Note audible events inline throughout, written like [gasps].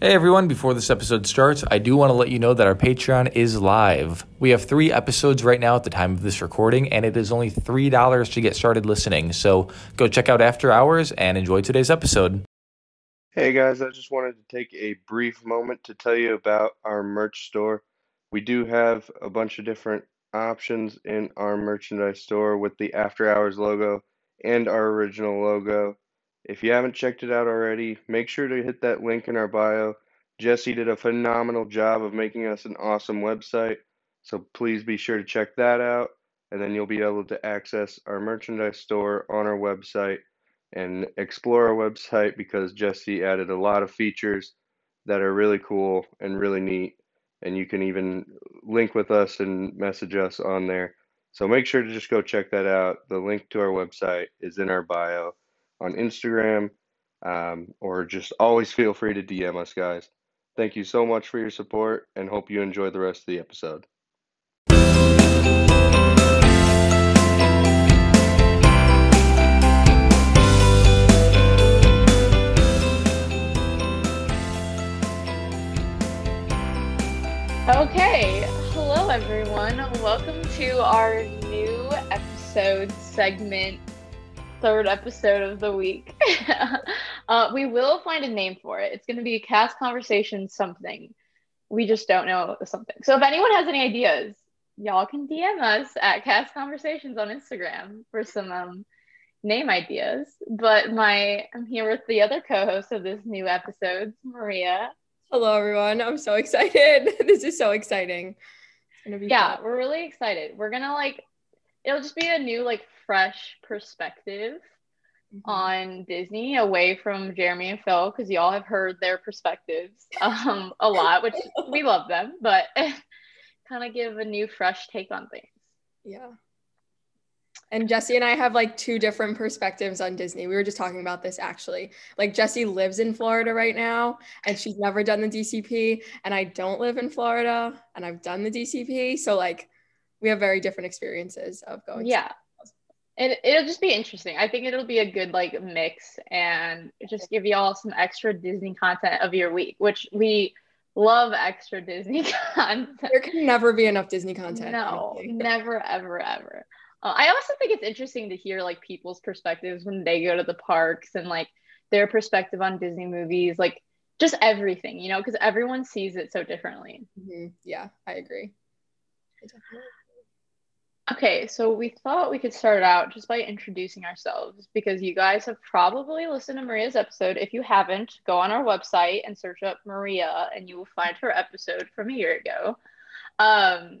Hey everyone, before this episode starts, I do want to let you know that our Patreon is live. We have three episodes right now at the time of this recording, and it is only $3 to get started listening. So go check out After Hours and enjoy today's episode. Hey guys, I just wanted to take a brief moment to tell you about our merch store. We do have a bunch of different options in our merchandise store with the After Hours logo and our original logo. If you haven't checked it out already, make sure to hit that link in our bio. Jesse did a phenomenal job of making us an awesome website, so please be sure to check that out. And then you'll be able to access our merchandise store on our website and explore our website because Jesse added a lot of features that are really cool and really neat. And you can even link with us and message us on there. So make sure to just go check that out. The link to our website is in our bio on Instagram, um, or just always feel free to DM us, guys. Thank you so much for your support and hope you enjoy the rest of the episode. Okay, hello everyone. Welcome to our new episode segment third episode of the week. [laughs] uh, we will find a name for it. It's going to be a cast conversation something. We just don't know something. So if anyone has any ideas, y'all can DM us at cast conversations on Instagram for some um, name ideas. But my I'm here with the other co-host of this new episode, Maria. Hello everyone. I'm so excited. [laughs] this is so exciting. yeah, fun. we're really excited. We're gonna like it'll just be a new like fresh perspective mm-hmm. on Disney away from Jeremy and Phil because y'all have heard their perspectives [laughs] um, a lot, which we love them, but [laughs] kind of give a new fresh take on things. Yeah. And Jesse and I have like two different perspectives on Disney. We were just talking about this actually. Like Jesse lives in Florida right now and she's never done the DCP and I don't live in Florida and I've done the DCP. So like we have very different experiences of going. Yeah. And it'll just be interesting. I think it'll be a good like mix and just give y'all some extra Disney content of your week, which we love extra Disney [laughs] content. There can never be enough Disney content. No, never, ever, ever. Uh, I also think it's interesting to hear like people's perspectives when they go to the parks and like their perspective on Disney movies, like just everything, you know, because everyone sees it so differently. Mm-hmm. Yeah, I agree. Okay, so we thought we could start out just by introducing ourselves because you guys have probably listened to Maria's episode. If you haven't, go on our website and search up Maria and you will find her episode from a year ago. Um,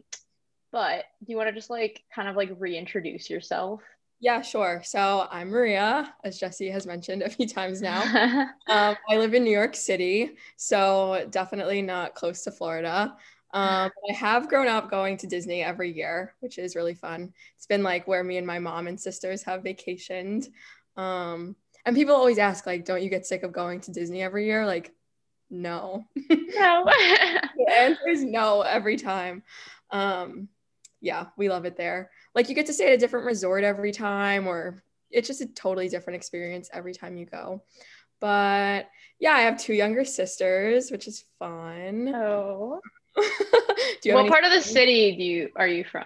but do you want to just like kind of like reintroduce yourself? Yeah, sure. So I'm Maria, as Jesse has mentioned a few times now. [laughs] um, I live in New York City, so definitely not close to Florida. Um, I have grown up going to Disney every year, which is really fun. It's been like where me and my mom and sisters have vacationed. Um, and people always ask, like, don't you get sick of going to Disney every year? Like, no. [laughs] No. [laughs] the answer is no every time. Um, yeah, we love it there. Like, you get to stay at a different resort every time, or it's just a totally different experience every time you go. But yeah, I have two younger sisters, which is fun. Oh. [laughs] what part of the city do you are you from?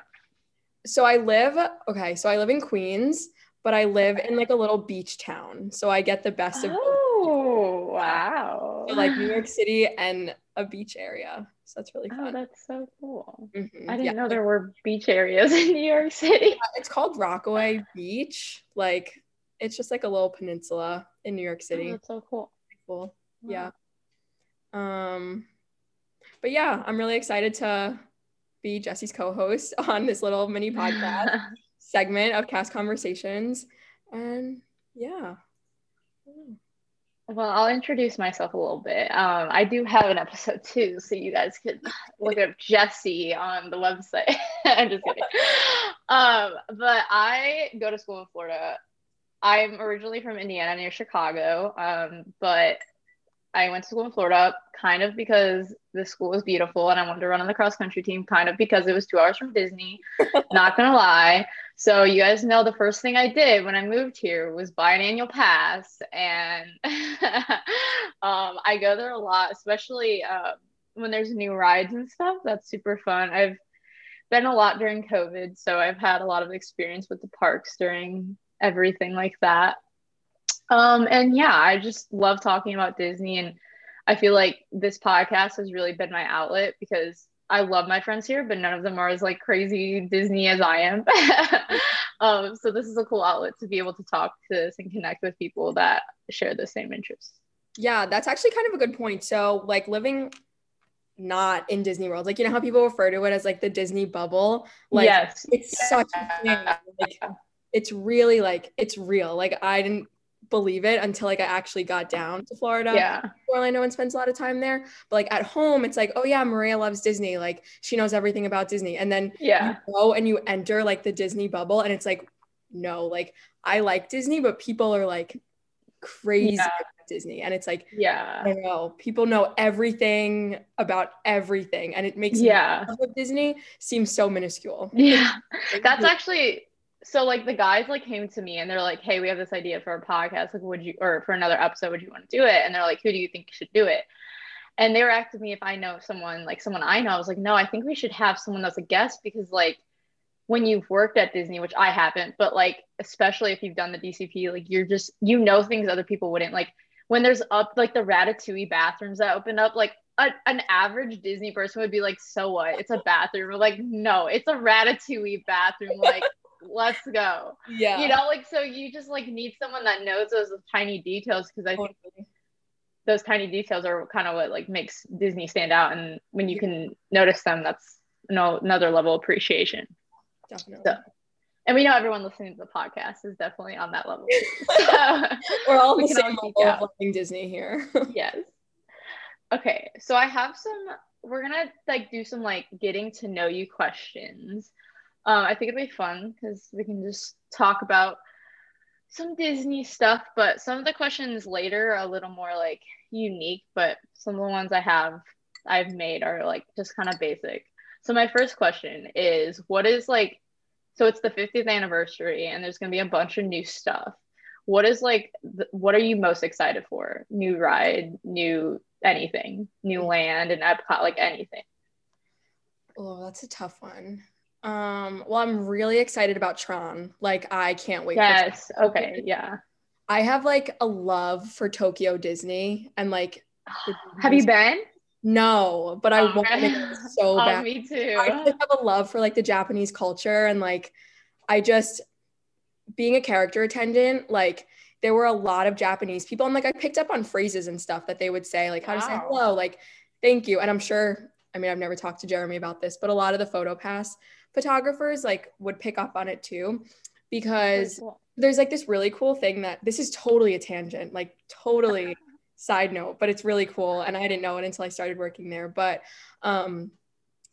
So I live okay, so I live in Queens, but I live in like a little beach town. So I get the best of Oh, wow. So like New York [gasps] City and a beach area. So that's really oh, fun. Oh, that's so cool. Mm-hmm. I didn't yeah. know there were beach areas [laughs] in New York City. Yeah, it's called Rockaway Beach. Like it's just like a little peninsula in New York City. Oh, that's so cool. Cool. Wow. Yeah. Um but yeah, I'm really excited to be Jesse's co-host [laughs] on this little mini podcast [laughs] segment of Cast Conversations. And yeah. Well, I'll introduce myself a little bit. Um, I do have an episode [laughs] too, so you guys could look up Jesse on the website. I'm just kidding. Um, but I go to school in Florida. I'm originally from Indiana near Chicago, um, but I went to school in Florida, kind of because the school was beautiful and I wanted to run on the cross country team, kind of because it was two hours from Disney. [laughs] Not gonna lie. So you guys know the first thing I did when I moved here was buy an annual pass, and [laughs] um, I go there a lot, especially uh, when there's new rides and stuff. That's super fun. I've been a lot during COVID, so I've had a lot of experience with the parks during everything like that. Um, and yeah, I just love talking about Disney, and I feel like this podcast has really been my outlet because I love my friends here, but none of them are as like crazy Disney as I am. [laughs] um, so this is a cool outlet to be able to talk to this and connect with people that share the same interests. Yeah, that's actually kind of a good point. So like living not in Disney World, like you know how people refer to it as like the Disney bubble. Like yes, it's such a thing. Like, it's really like it's real. Like I didn't believe it until like I actually got down to Florida. Yeah. Orlando and spends a lot of time there. But like at home, it's like, oh yeah, Maria loves Disney. Like she knows everything about Disney. And then yeah, you go and you enter like the Disney bubble, and it's like, no, like I like Disney, but people are like crazy yeah. about Disney. And it's like, yeah, I know people know everything about everything. And it makes yeah Disney seem so minuscule. Yeah. That's actually so like the guys like came to me and they're like, hey, we have this idea for a podcast. Like, would you or for another episode, would you want to do it? And they're like, who do you think should do it? And they were asking me if I know someone like someone I know. I was like, no, I think we should have someone that's a guest because like when you've worked at Disney, which I haven't, but like especially if you've done the DCP, like you're just you know things other people wouldn't. Like when there's up like the Ratatouille bathrooms that open up, like a, an average Disney person would be like, so what? It's a bathroom. We're like, no, it's a Ratatouille bathroom. Like let's go. Yeah. You know, like so you just like need someone that knows those tiny details because I think those tiny details are kind of what like makes Disney stand out. And when you can notice them, that's no another level of appreciation. Definitely. So, and we know everyone listening to the podcast is definitely on that level. [laughs] so, We're all we the same level of loving Disney here. [laughs] yes. Okay, so I have some. We're gonna like do some like getting to know you questions. Um, I think it'd be fun because we can just talk about some Disney stuff, but some of the questions later are a little more like unique, but some of the ones I have I've made are like just kind of basic. So my first question is what is like so it's the 50th anniversary and there's going to be a bunch of new stuff. What is like th- what are you most excited for? New ride, new anything, new land and Epcot like anything. Oh, that's a tough one. Um, well, I'm really excited about Tron. Like, I can't wait. Yes. okay. Yeah. I have like a love for Tokyo Disney and like. [gasps] Have you been? No, but I want to [laughs] so [laughs] oh, bad. Me too. I have a love for like the Japanese culture and like, I just being a character attendant, like there were a lot of Japanese people and like I picked up on phrases and stuff that they would say, like how wow. to say hello, like thank you. And I'm sure, I mean, I've never talked to Jeremy about this, but a lot of the photo pass photographers like would pick up on it too because cool. there's like this really cool thing that this is totally a tangent like totally [laughs] side note but it's really cool and i didn't know it until i started working there but um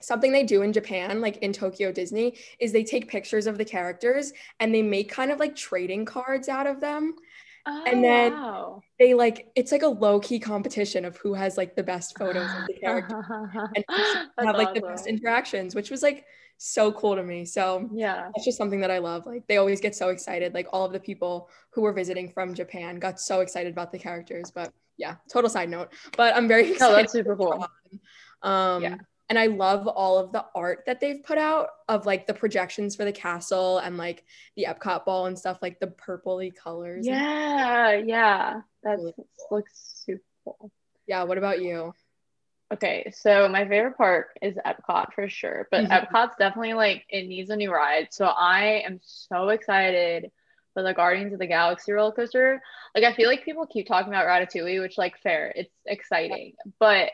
something they do in Japan, like in Tokyo Disney, is they take pictures of the characters and they make kind of like trading cards out of them. Oh, and then wow. they like it's like a low key competition of who has like the best photos of the [laughs] character [laughs] and have like awesome. the best interactions, which was like so cool to me. So yeah, it's just something that I love. Like they always get so excited. Like all of the people who were visiting from Japan got so excited about the characters. But yeah, total side note. But I'm very [laughs] excited. Oh, that's super cool. Um, yeah. And I love all of the art that they've put out of like the projections for the castle and like the Epcot ball and stuff, like the purpley colors. Yeah, yeah. That really cool. looks super cool. Yeah. What about you? Okay, so my favorite park is Epcot for sure, but mm-hmm. Epcot's definitely like it needs a new ride. So I am so excited for the Guardians of the Galaxy roller coaster. Like I feel like people keep talking about Ratatouille, which like fair, it's exciting, but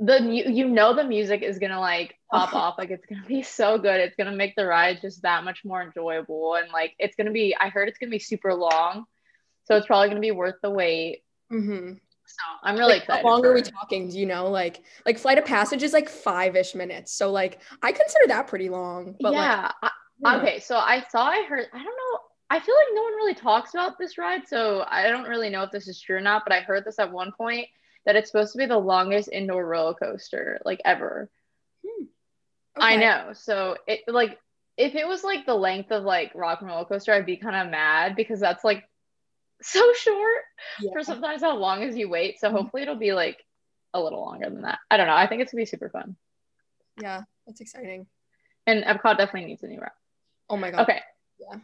the you know the music is gonna like pop [laughs] off, like it's gonna be so good. It's gonna make the ride just that much more enjoyable, and like it's gonna be. I heard it's gonna be super long, so it's probably gonna be worth the wait. Mm-hmm. So I'm really like, excited. How long are we talking? Do you know? Like, like Flight of Passage is like five ish minutes. So like, I consider that pretty long. But yeah. Like, I, okay. So I saw, I heard, I don't know. I feel like no one really talks about this ride, so I don't really know if this is true or not. But I heard this at one point that it's supposed to be the longest indoor roller coaster like ever. Hmm. I know. So it like if it was like the length of like Rock and Roller Coaster, I'd be kind of mad because that's like [laughs] so short Yeah. for sometimes how long as you wait. So Mhm. hopefully it'll be like a little longer than that. I don't know. I think it's gonna be super fun. Yeah, that's exciting. And Epcot definitely needs a new route. Oh my god. Okay. Yeah.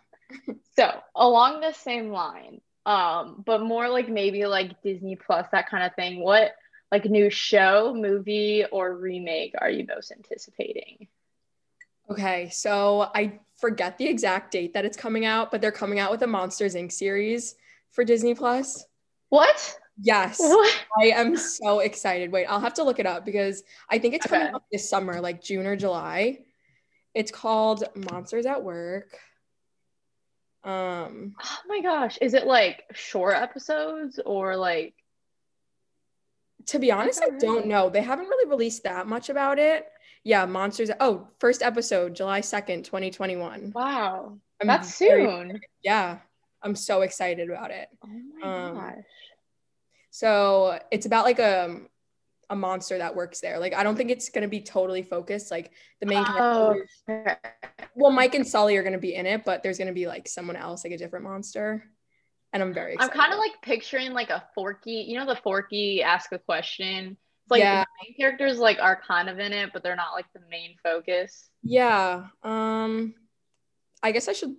[laughs] so along the same line, um, but more like maybe like Disney Plus, that kind of thing. What like new show, movie, or remake are you most anticipating? Okay, so I forget the exact date that it's coming out, but they're coming out with a Monsters Inc. series for Disney Plus. What? Yes, What? I am so excited. Wait, I'll have to look it up because I think it's coming up this summer, like June or July. It's called Monsters at Work. Um, Oh my gosh. Is it like short episodes or like to be honest, I Okay. don't know. They haven't really released that much about it. Yeah, Monsters. Oh, first episode, July 2nd, 2021. wow. I'm That's soon. Yeah, I'm so excited about it. Oh my Um, gosh. So it's about like a a monster that works there. Like I don't think it's gonna be totally focused. Like the main Oh, characters. Well, Mike and Sully are gonna be in it, but there's gonna be like someone else, like a different monster. And I'm very I'm kind of like picturing like a Forky, you know, the Forky ask a question. It's like Yeah. the main characters like are kind of in it, but they're not like the main focus. yeah. Um, I guess I should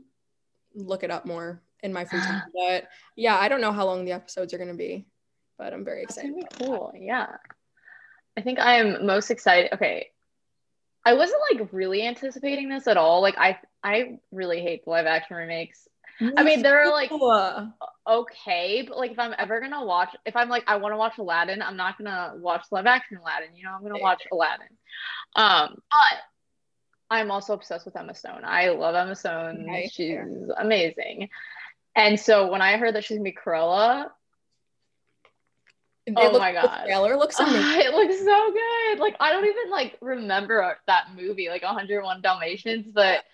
look it up more in my free time. [gasps] But yeah, I don't know how long the episodes are gonna be, but I'm very excited. about that. cool. Yeah. I think I am most excited. Okay. I wasn't like really anticipating this at all. Like I I really hate the live action remakes. I mean, there are like okay, but like if I'm ever gonna watch, if I'm like I want to watch Aladdin, I'm not gonna watch live action Aladdin. You know, I'm gonna watch Aladdin. Um, but I'm also obsessed with Emma Stone. I love Emma Stone. She's amazing. And so when I heard that she's gonna be Cruella, It Oh looks- my The God. trailer looks [laughs] amazing. it looks so good. Like I don't even like remember that movie, like 101 Dalmatians, but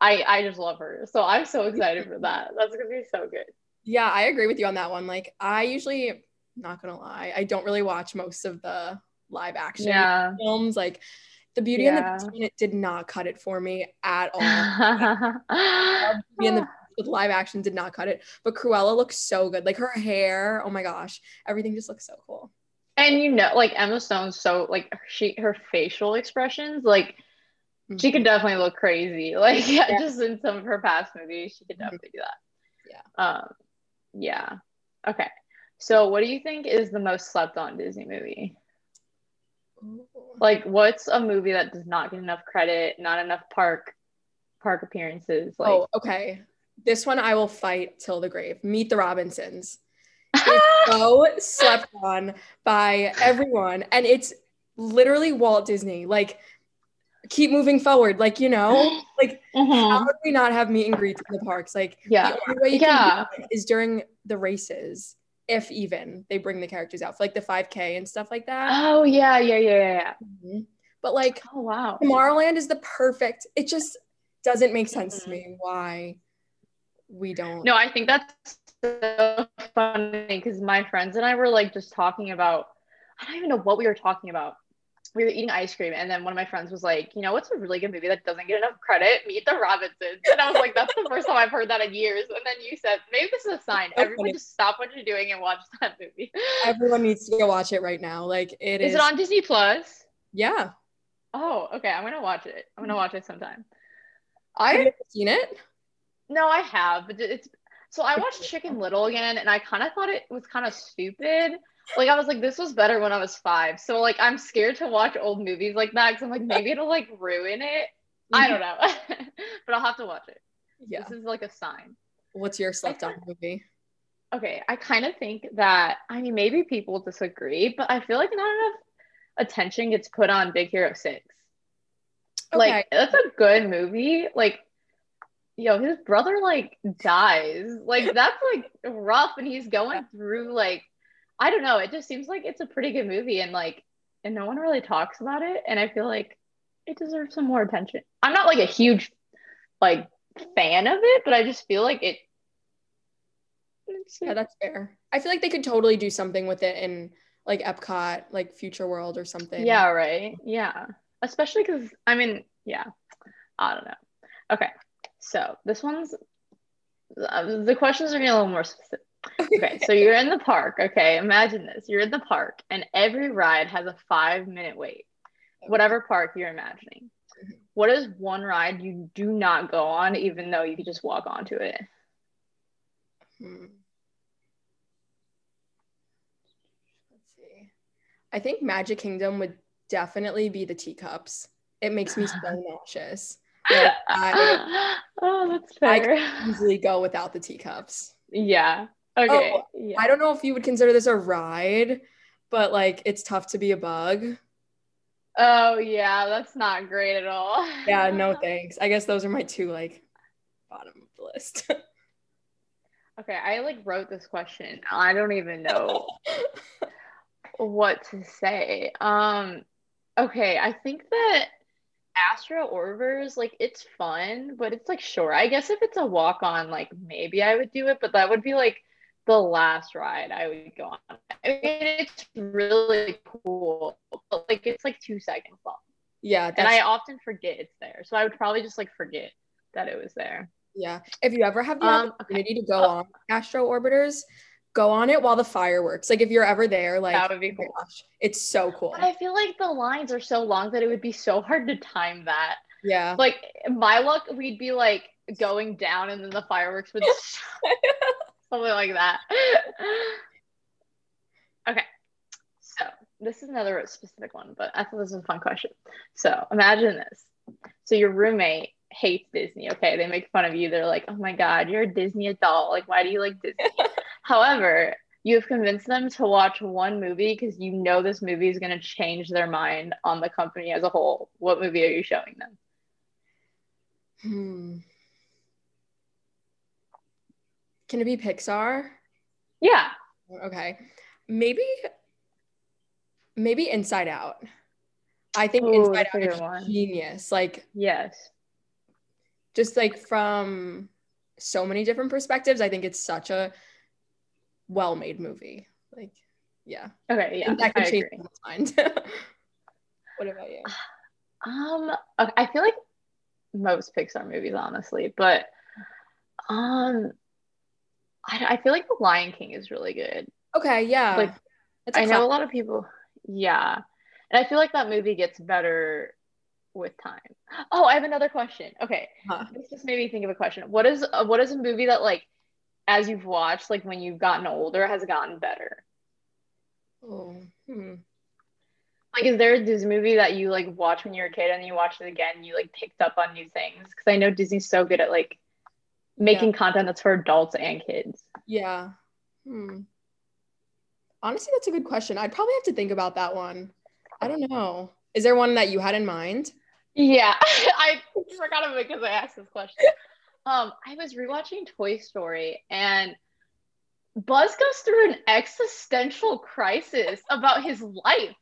I I just love her. So I'm so excited for that. That's gonna be so good. Yeah, I agree with you on that one. Like, I usually, not gonna lie, I don't really watch most of the live action Yeah. films. Like, The Beauty and the Beast, it did not cut it for me at all. [laughs] Beauty and the with live action did not cut it. But Cruella looks so good. Like her hair, oh my gosh, everything just looks so cool. And you know, like Emma Stone's so like she her facial expressions, like she could definitely look crazy. [laughs] Like yeah, Yeah. just in some of her past movies, she could definitely do that. Yeah. Um, yeah. Okay. So what do you think is the most slept on Disney movie? Like what's a movie that does not get enough credit, not enough park park appearances? Like oh, okay. This one I will fight till the grave. Meet the Robinsons. [laughs] It's so slept on by everyone. And it's literally Walt Disney. Like, keep moving forward. Like, you know, [gasps] like Mhm. how would we not have meet and greets in the parks? Like, Yeah. the only way you Yeah. can do during the races, if even they bring the characters out for like the 5K and stuff like that. Oh yeah, yeah, yeah, yeah, yeah. Mhm. But like, Oh wow. Tomorrowland is the perfect. It just doesn't make sense to Mhm. me why we don't. No, I think that's so funny because my friends and I were like just talking about, I don't even know what we were talking about. We were eating ice cream, and then one of my friends was like, You know, what's a really good movie that doesn't get enough credit? Meet the Robinsons. And I was like, That's the first time I've heard that in years. And then you said, Maybe this is a sign. So Everyone funny. just stop what you're doing and watch that movie. Everyone needs to go watch it right now. Like it is. Is it on Disney Plus? Yeah. Oh, okay. I'm gonna watch it. I'm gonna mm-hmm. watch it sometime. i've seen it? No, I have, but it's so I watched [laughs] Chicken Little again, and I kind of thought it was kind of stupid. Like I was like, this was better when I was five. So like, I'm scared to watch old movies like that because I'm like, maybe it'll like ruin it. I don't know, [laughs] but I'll have to watch it. Yeah. This is like a sign. What's your slept on movie? Okay, I kind of think that I mean maybe people disagree, but I feel like not enough attention gets put on Big Hero Six. Okay. Like that's a good movie. Like, yo, his brother like dies. Like that's like rough, and he's going through like I don't know. It just seems like it's a pretty good movie, and like, and no one really talks about it. And I feel like it deserves some more attention. I'm not like a huge like fan of it, but I just feel like it. Yeah, that's fair. I feel like they could totally do something with it in like Epcot, like Future World or something. Yeah, right. Yeah. Especially because, I mean, yeah, I don't know. Okay. So this one's, uh, the questions are getting a little more specific. Okay. so you're in the park. Okay. Imagine this you're in the park, and every ride has a five minute wait, whatever park you're imagining. What is one ride you do not go on, even though you could just walk onto it? Hmm. Let's see. I think Magic Kingdom would definitely be the teacups. It makes me so [sighs] nauseous. Like, [laughs] I, oh, that's I fair. could easily go without the teacups. yeah. Okay. Oh, yeah. I don't know if you would consider this a ride, but like it's tough to be a bug. Oh, yeah. That's not great at all. Yeah, [laughs] no thanks. I guess those are my two like bottom of the list. [laughs] Okay. I like wrote this question. I don't even know what to say. Um, okay. I think that Astro Orbiters, like, it's fun, but it's like, sure. I guess if it's a walk on, like, maybe I would do it, but that would be like the last ride I would go on. I mean, it's really cool, but like, it's like two seconds long. yeah, And I often forget it's there. So I would probably just like forget that it was there. yeah. If you ever have the Um, okay. opportunity to go on Astro Orbiters, go on it while the fireworks. Like if you're ever there, like that would be oh cool. gosh, it's so cool. But I feel like the lines are so long that it would be so hard to time that. Yeah. Like my luck, we'd be like going down and then the fireworks would [laughs] something like that. okay. So this is another specific one, but I thought this was a fun question. So imagine this. So your roommate hates Disney, okay? They make fun of you. They're like, oh my God, you're a Disney adult. Like, why do you like Disney? [laughs] However, you have convinced them to watch one movie because you know this movie is going to change their mind on the company as a whole. What movie are you showing them? Hmm. Can it be Pixar? Yeah. Okay. Maybe maybe Inside Out. I think Ooh, Inside Out is one. genius. Like Yes. just like from so many different perspectives, I think it's such a well-made movie. Like, yeah. Okay. Yeah. And that I could change people's mind. [laughs] what about you? Um, okay, I feel like most Pixar movies, honestly, but um, I, I feel like The Lion King is really good. Okay, yeah. Like, I know a lot of people, yeah, and I feel like that movie gets better with time. Oh, I have another question. Okay, Huh. this just made me think of a question. What is uh, what is a movie that like, as you've watched, like when you've gotten older, has gotten better? Oh, hmm. Like, is there a Disney movie that you like watch when you were a kid and you watch it again and you like picked up on new things? Because I know Disney's so good at like making content that's for adults and kids. Yeah. Hmm. Honestly, that's a good question. I'd probably have to think about that one. I don't know. Is there one that you had in mind? Yeah, [laughs] I forgot about it because I asked this question. Um, I was rewatching Toy Story and Buzz goes through an existential crisis about his life.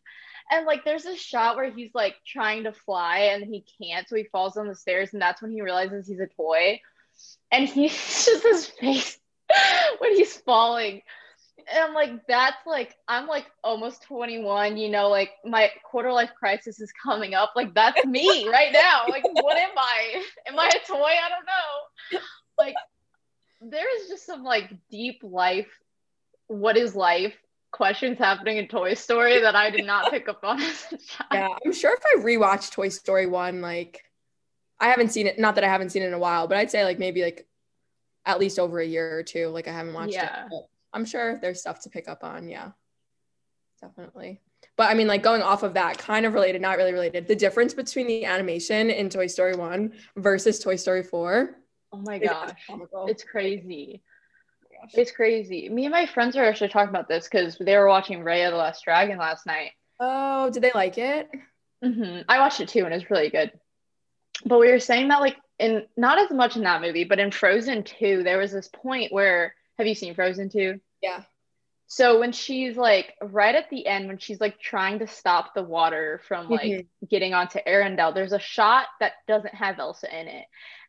And like there's a shot where he's like trying to fly and he can't, so he falls down the stairs, and that's when he realizes he's a toy. And he's [laughs] just his face [laughs] when he's falling. And I'm like, that's like, I'm like almost 21, you know, like my quarter life crisis is coming up. Like, that's me [laughs] right now. Like, what am I? Am I a toy? I don't know. Like, there is just some like deep life, what is life questions happening in Toy Story that I did not pick up on as a child. Yeah, I'm sure if I rewatch Toy Story 1, like I haven't seen it, not that I haven't seen it in a while, but I'd say like maybe like at least over a year or two. Like I haven't watched Yeah. it. But I'm sure there's stuff to pick up on. Yeah. Definitely. But I mean, like going off of that, kind of related, not really related. The difference between the animation in Toy Story 1 versus Toy Story 4 Oh my gosh. It's crazy. Oh. It's crazy. Me and my friends are actually talking about this because they were watching Raya the Last Dragon last night. Oh, did they like it? hmm I watched it too, and it's really good. But we were saying that, like, in not as much in that movie, but in Frozen 2, there was this point where have you seen Frozen 2? Yeah. So when she's like right at the end, when she's like trying to stop the water from like Mhm. getting onto Arendelle, there's a shot that doesn't have Elsa in it.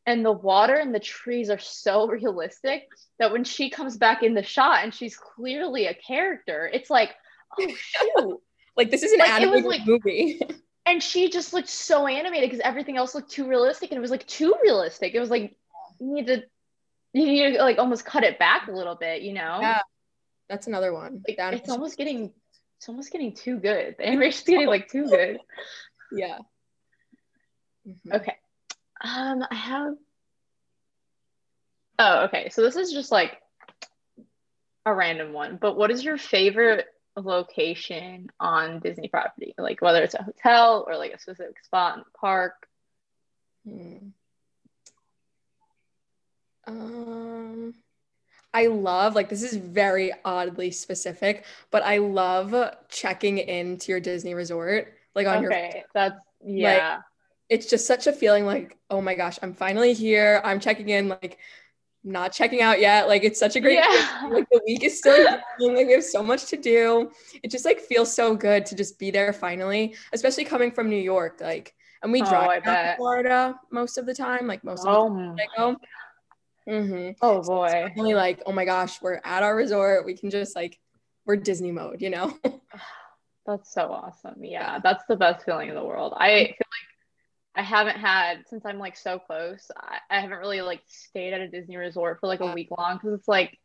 And the water and the trees are so [laughs] realistic that when she comes back in the shot and she's clearly a character, it's like, oh shoot. [laughs] like this is an Like, animated like- movie. [laughs] and she just looked so animated because everything else looked too realistic and it was like too realistic. It was like you need to you need to like almost cut it back a little bit, you know? Yeah. That's another one. Like, it's almost [laughs] getting it's almost getting too good. The animation's getting like too [laughs] good. yeah. Mhm. Okay. Um, I have. Oh, okay. So this is just like a random one, but what is your favorite location on Disney property? Like whether it's a hotel or like a specific spot in the park. Hmm. Um, I love like this is very oddly specific, but I love checking into your Disney resort like on your Okay, that's yeah. it's just such a feeling like, oh my gosh, I'm finally here. I'm checking in, like not checking out yet. Like it's such a great Yeah. [laughs] like the week is still young, like we have so much to do. It just like feels so good to just be there finally, especially coming from New York. Like and we Oh, drive to. Florida most of the time, like most of oh, the time I go. Mm-hmm. oh boy. Really like, oh my gosh, we're at our resort. We can just like we're Disney mode, you know? [laughs] [sighs] That's so awesome. Yeah, that's the best feeling in the world. I feel like I haven't had since I'm like so close. I, I haven't really like stayed at a Disney resort for like a week long because it's like,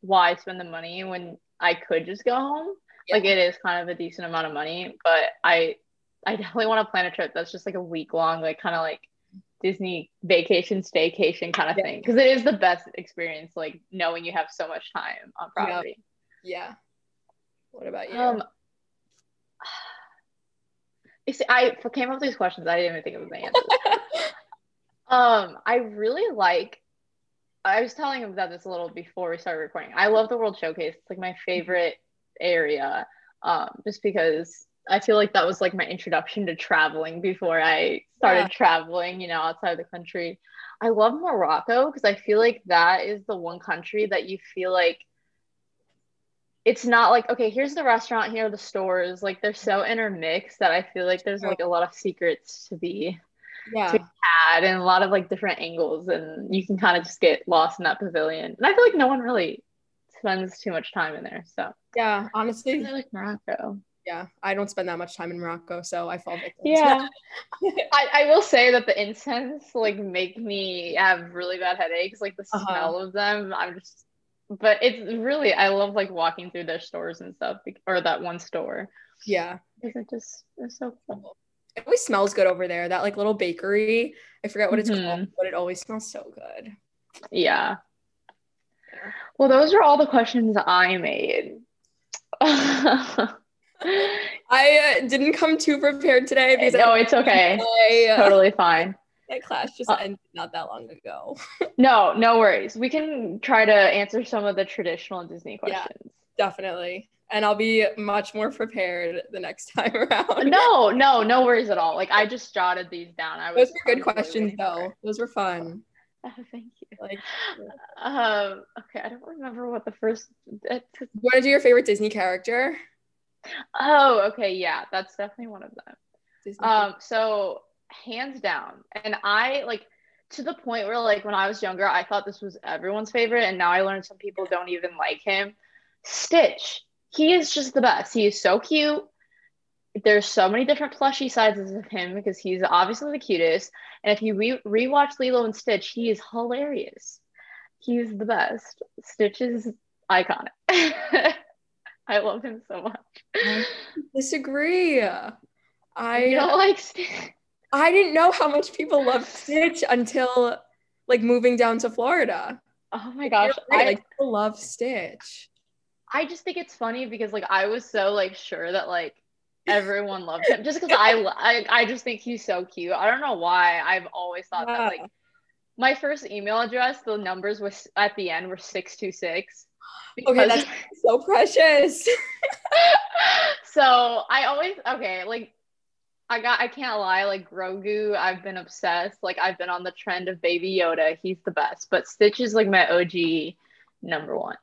why spend the money when I could just go home? Like it is kind of a decent amount of money, but I I definitely want to plan a trip that's just like a week long, like kind of like Disney vacation, staycation kind of Yeah. thing. Because it is the best experience, like knowing you have so much time on Yeah. property. yeah. What about you? Um, [sighs] you see, I came up with these questions. I didn't even think of the answers. um, I really like. I was telling him about this a little before we started recording. I love the World Showcase. It's like my favorite area, um, just because I feel like that was like my introduction to traveling before I started Yeah. traveling. You know, outside the country. I love Morocco because I feel like that is the one country that you feel like it's not like okay here's the restaurant here are the stores like they're so intermixed that i feel like there's like a lot of secrets to be yeah. had and a lot of like different angles and you can kind of just get lost in that pavilion and i feel like no one really spends too much time in there so Yeah. Honestly, i like morocco yeah. I don't spend that much time in Morocco, so I fall victim. yeah. I, I will say that the incense like make me have really bad headaches like the Uh-huh. smell of them i'm just but it's really i love like walking through their stores and stuff or that one store yeah. because it just it's so cool It always smells good over there. That like little bakery. I forget what it's Mhm. called, but it always smells so good. Yeah. Well, those are all the questions I made. [laughs] [laughs] I uh, didn't come too prepared today because no, it's okay. I, uh, [laughs] Totally fine. that class just Uh, ended not that long ago. [laughs] No, no worries. We can try to answer some of the traditional Disney Yeah. questions. Definitely. And I'll be much more prepared the next time around. No, no, no worries at all. Like I just jotted these down. I was Those were good questions though. Those were fun. Oh, thank you. Like Um, okay, I don't remember what the first. It's, you want to do your favorite Disney character? Oh, okay, yeah, that's definitely one of them. Disney Um, so hands down, and I like to the point where like when I was younger, I thought this was everyone's favorite, and now I learned some people don't even like him. Stitch, he is just the best. He is so cute. There's so many different plushy sizes of him because he's obviously the cutest. And if you re- rewatch Lilo and Stitch, he is hilarious. He's the best. Stitch is iconic. [laughs] I love him so much. [laughs] disagree. I you don't like Stitch? I didn't know how much people loved Stitch until like moving down to Florida. Oh my gosh. Right, I, like people love Stitch. I just think it's funny because like I was so like sure that like [laughs] everyone loved him just because I, I I just think he's so cute. I don't know why. I've always thought that like my first email address, the numbers was at the end were six two six. Okay, that's so precious. [laughs] so I always okay, like I got I can't lie, like Grogu, I've been obsessed. Like I've been on the trend of Baby Yoda. He's the best. But Stitch is like my OG number one.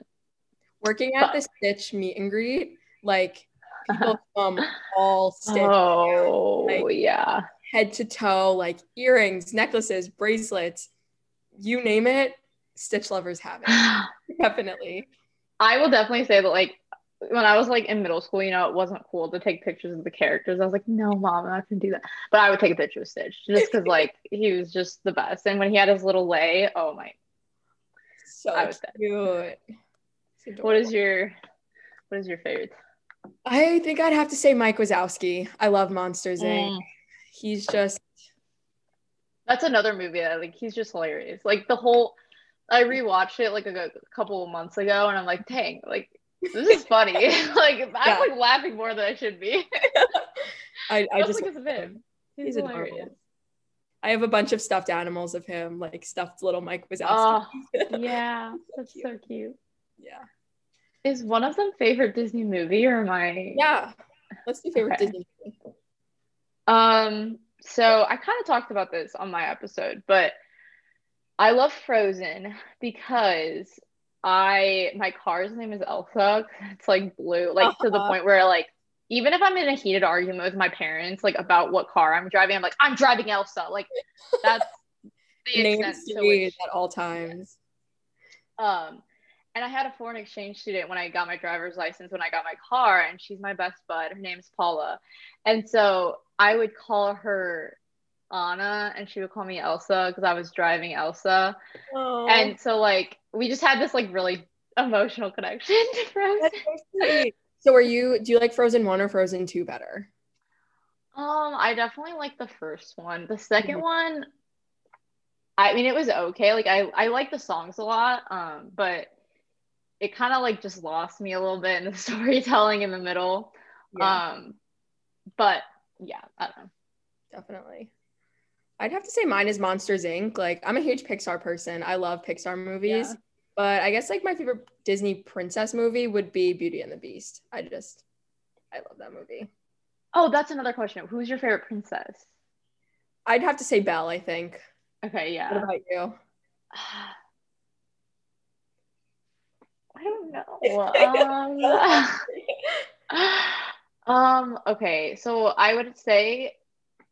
Working at the Stitch meet and greet, like people [laughs] from all Stitch Oh Like- yeah. head to toe, like earrings, necklaces, bracelets, you name it, Stitch lovers have it. [sighs] Definitely. I will definitely say that like when I was like in middle school, you know, it wasn't cool to take pictures of the characters. I was like, no, mom, I'm not gonna do that. But I would take a picture of Stitch just because [laughs] like he was just the best. And when he had his little lei, oh my, So I was cute. [laughs] What is your, what is your favorite? I think I'd have to say Mike Wazowski. I love Monsters Inc. Mm. He's just That's another movie that like he's just hilarious. Like the whole, I rewatched it like a, a couple of months ago, and I'm like, dang, like this is funny. [laughs] [laughs] like I'm Yeah. like laughing more than I should be. [laughs] I, I Just because of him. He's, He's hilarious. I have a bunch of stuffed animals of him, like stuffed little Mike Wazowski. Oh yeah, that's so cute. yeah. Is one of them favorite Disney movie or my? I? Yeah. Let's do favorite Okay. Disney movie. Um. So I kind of talked about this on my episode, but I love Frozen because I my car's name is Elsa. It's like blue, like to the Uh-huh. point where like even if I'm in a heated argument with my parents, like about what car I'm driving, I'm like I'm driving Elsa. Like that's [laughs] the extent to to which at all times. Um, and I had a foreign exchange student when I got my driver's license when I got my car, and she's my best bud. Her name's Paula, and so I would call her Anna, and she would call me Elsa because I was driving Elsa, Oh, and so like we just had this like really emotional connection to Frozen. so. So are you do you like Frozen 1 or Frozen 2 better? Um, I definitely like the first one. The 2nd Mhm. one, I mean, it was okay. Like I, I like the songs a lot. Um, but it kind of like just lost me a little bit in the [laughs] storytelling in the middle. Um, but yeah, I don't know. definitely. I'd have to say mine is Monsters Inc. Like I'm a huge Pixar person. I love Pixar movies. Yeah. But I guess like my favorite Disney princess movie would be Beauty and the Beast. I just I love that movie. Oh, that's another question. Who's your favorite princess? I'd have to say Belle, I think. Okay, yeah. What about you? [sighs] I don't know. [laughs] Um, [sighs] um, okay, so I would say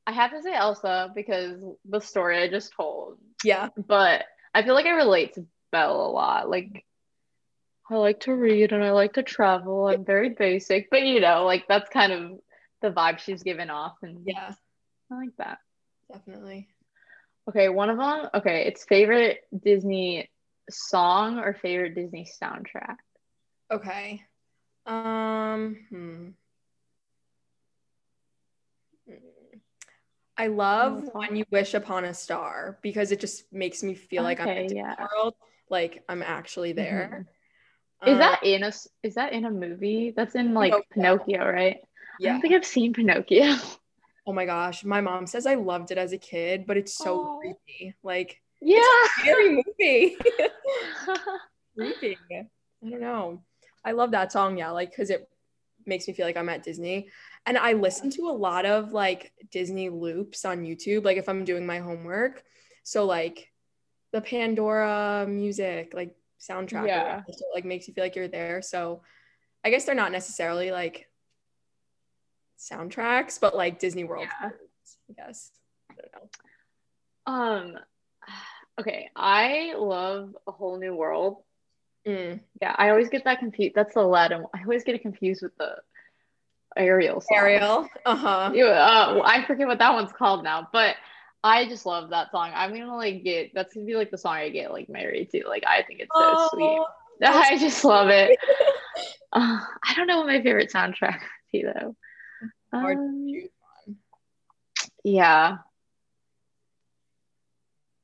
I have to say Elsa because the story I just told. Yeah. but I feel like I relate to Belle a lot. Like, I like to read and I like to travel. I'm very basic, but you know, like that's kind of the vibe she's given off, and Yeah, I like that. definitely. Okay, one of them. Okay, it's favorite Disney song or favorite Disney soundtrack. Okay. Um hmm. I love Oh, when you wish upon a star because it just makes me feel like I'm in yeah. the world, like I'm actually there. Is Um, that in a is that in a movie? That's in like Pinocchio. Pinocchio, right? I yeah? don't think I've seen Pinocchio. [laughs] Oh my gosh, my mom says I loved it as a kid, but it's so creepy. Like yeah. scary movie. [laughs] [laughs] creepy. I don't know. I love that song, yeah, like because it makes me feel like I'm at Disney. And I listen to a lot of like Disney loops on YouTube, like if I'm doing my homework. So like the Pandora music, like soundtrack, Yeah. it, like makes you feel like you're there. So I guess they're not necessarily like soundtracks, but like Disney World, Yeah. I guess. I don't know. Um, [sighs] okay, I love A Whole New World. Mm. Yeah, I always get that confused. That's the Aladdin. I always get it confused with the Ariel song. Ariel, uh huh. You, uh, I forget what that one's called now, but I just love that song. I'm gonna like get that's gonna be like the song I get like married to. Like I think it's so sweet. [laughs] I just love it. [laughs] Uh, I don't know what my favorite soundtrack would be though. Um, yeah.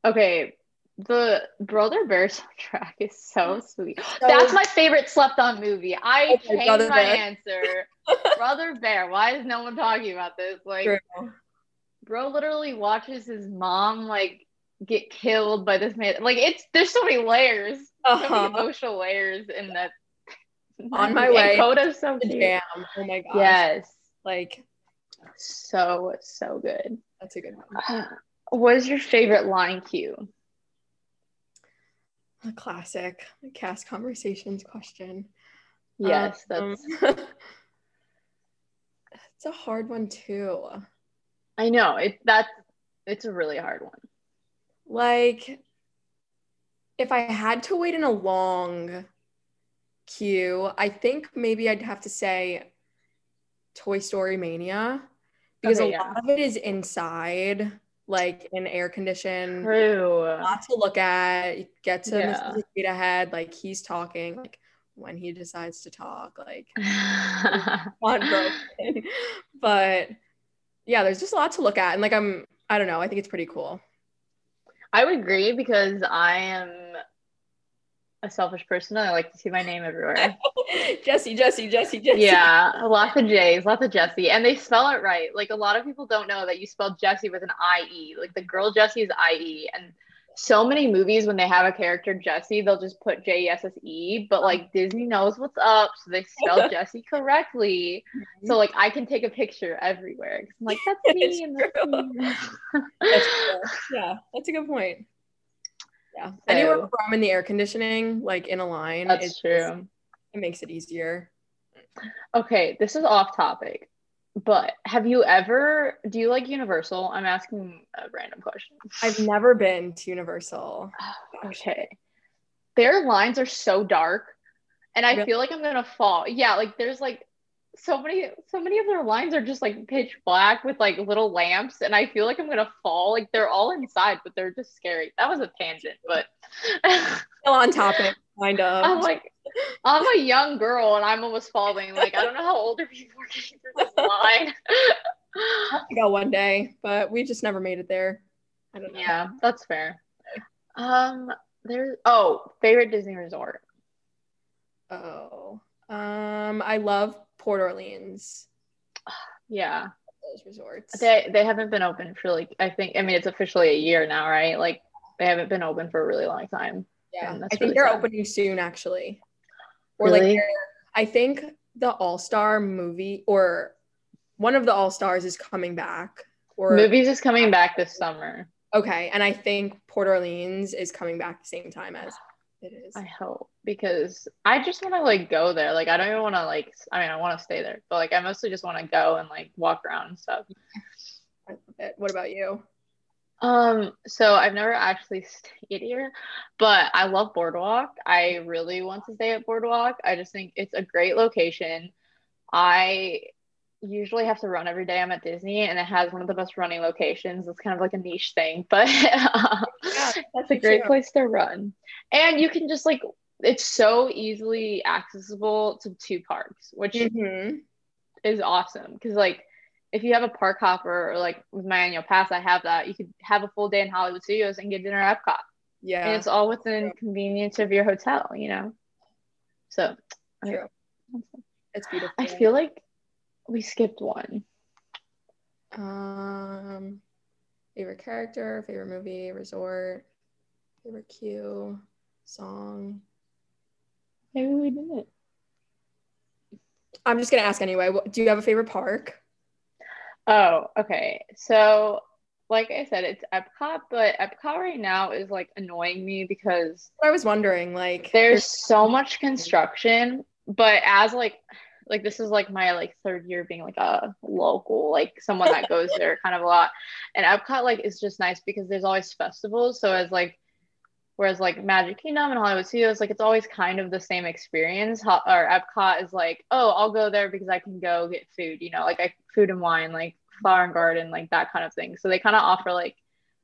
Okay, the Brother Bear soundtrack is so sweet. So- That's my favorite slept on movie. I Okay, changed Brother my Bear. answer. Brother Bear. Why is no one talking about this? Like, True. bro literally watches his mom like get killed by this man. Like, it's there's so many layers, so Uh-huh. many emotional layers in that. [laughs] On my And way Koda's so cute. jam. Oh my gosh. Yes, Like so so good. that's a good one. [sighs] What is your favorite line queue? A classic cast conversations question. Yes, Um, that's. [laughs] it's a hard one too. I know it. That's it's a really hard one. Like if I had to wait in a long queue. I think maybe I'd have to say Toy Story Mania because Okay, a yeah. lot of it is inside, like in air condition. True. lot to look at. You get to Yeah. Mr. Potato Head, like he's talking, like when he decides to talk, like [laughs] but yeah, there's just a lot to look at. And like I'm I don't know, I think it's pretty cool. I would agree because I am a selfish person I like to see my name everywhere. [laughs] Jessie, Jessie, Jessie, Jessie. yeah, lots of J's, lots of Jessie, and they spell it right. Like a lot of people don't know that you spell Jessie with an I E. Like the girl Jessie is I E, and so many movies when they have a character Jesse, they'll just put J E S S E. But like Disney knows what's up, so they spell [laughs] Jessie correctly. So like I can take a picture everywhere. I'm like that's [laughs] me that's me. That's yeah, that's a good point. Yeah. Anywhere So- where I'm in the air conditioning, like in a line, That's it's true. it makes it easier. Okay, this is off topic, but have you ever, do you like Universal? I'm asking a random question. I've never been to Universal. [sighs] Okay. Their lines are so dark, and I Really? feel like I'm gonna fall. Yeah, like there's like so many, so many of their lines are just like pitch black with like little lamps, and I feel like I'm gonna fall. Like they're all inside, but they're just scary. That was a tangent, but [laughs] Still on topic, kind of. I'm like, I'm a young girl, and I'm almost falling. Like I don't know how older people are getting through this [laughs] line. to go one day, but we just never made it there. I don't know. Yeah, that's fair. Um, there's oh, favorite Disney resort. Oh. Um, I love Port Orleans. Yeah, Those resorts. they they haven't been open for like I think I mean it's officially a year now, right? Like they haven't been open for a really long time. yeah. Um, I think really they're sad. opening soon, actually. Or like, Really? they're- I think the All Star movie or one of the All Stars is coming back. Or Movies is coming back this summer. okay, and I think Port Orleans is coming back the same time as it is. I hope because I just want to like go there. Like I don't even want to like I mean I want to stay there, but like I mostly just want to go and like walk around and stuff. I love it. What about you? Um, so I've never actually [laughs] stayed here, but I love Boardwalk. I really want to stay at Boardwalk. I just think it's a great location. I usually have to run every day I'm at Disney, and it has one of the best running locations. It's kind of like a niche thing, [laughs] but it's a great place to run. And you can just like it's so easily accessible to two parks, which Mhm. is awesome because like if you have a park hopper or like with my annual pass i have that you could have a full day in hollywood studios and get dinner at epcot Yeah. and it's all within convenience of your hotel you know so True. It's beautiful. i feel like we skipped one Um, favorite character, favorite movie, resort, favorite queue, song. maybe we didn't I'm just gonna ask anyway. Do you have a favorite park? oh okay so like i said it's epcot but epcot right now is like annoying me because I was wondering, like, there's so much construction but as like like this is like my like third year being like a local like someone that goes [laughs] there kind of a lot. And epcot like is just nice because there's always festivals. So as like whereas like magic kingdom and hollywood studios like it's always kind of the same experience. Ho- or epcot is like oh i'll go there because i can go get food you know like I, food and wine like flower and garden like that kind of thing. So they kind of offer like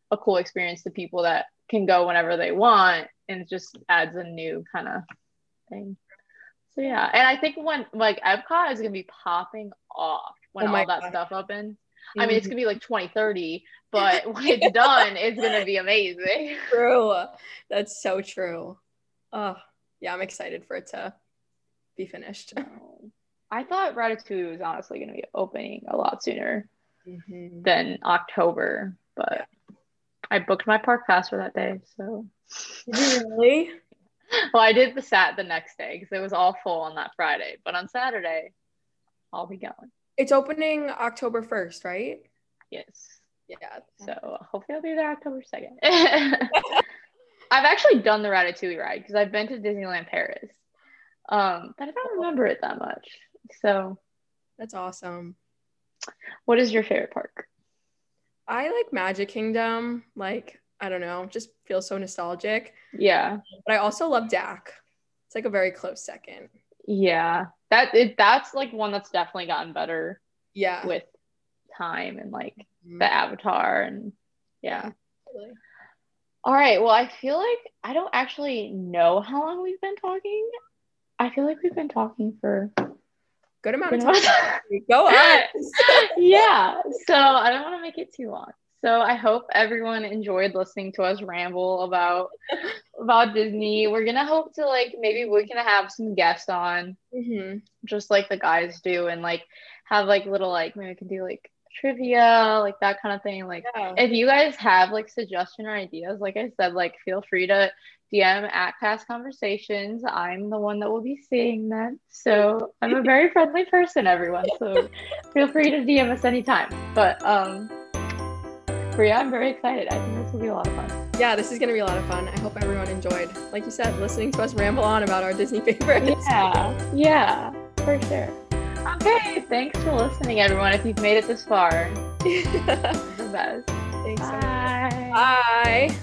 a cool experience to people that can go whenever they want and it just adds a new kind of thing so yeah and i think when like epcot is going to be popping off when Oh all that God. stuff opens i mean it's Mhm. going to be like 2030 but [laughs] when it's done it's going to be amazing [laughs] true. That's so true. Oh, yeah, I'm excited for it to be finished. i thought ratatouille was honestly going to be opening a lot sooner Mhm. than october but i booked my park pass for that day so Did you really? [laughs] well i did the sat the next day because it was all full on that friday but on saturday i'll be going It's opening October 1st, right? yes Yeah. So hopefully I'll be there October 2nd. [laughs] I've actually done the Ratatouille ride because I've been to Disneyland Paris. Um, but I don't remember it that much. So That's awesome. what is your favorite park? I like Magic Kingdom. Like, I don't know, just feels so nostalgic. Yeah. But I also love DAK. it's like a very close second. Yeah, that it, that's like one that's definitely gotten better Yeah. with time and like Mhm. the avatar and yeah. Totally. All right. Well, I feel like I don't actually know how long we've been talking. I feel like we've been talking for Good amount of time. Go [laughs] on. yeah. So I don't want to make it too long. So I hope everyone enjoyed listening to us ramble about about Disney. We're gonna hope to like maybe we can have some guests on, hmm just like the guys do, and like have like little like maybe we can do like trivia, like that kind of thing. Like Yeah. if you guys have like suggestion or ideas, like I said, like feel free to DM at Cast Conversations. I'm the one that will be seeing them. So I'm a very friendly person, everyone. So [laughs] feel free to DM us anytime. But um Bria, I'm very excited. I think this will be a lot of fun. yeah, this is gonna be a lot of fun. I hope everyone enjoyed, like you said, listening to us ramble on about our Disney [laughs] favorites. Yeah, yeah, for sure. Okay, thanks for listening, everyone. If you've made it this far, [laughs] Thanks the best. so much. Bye. Bye.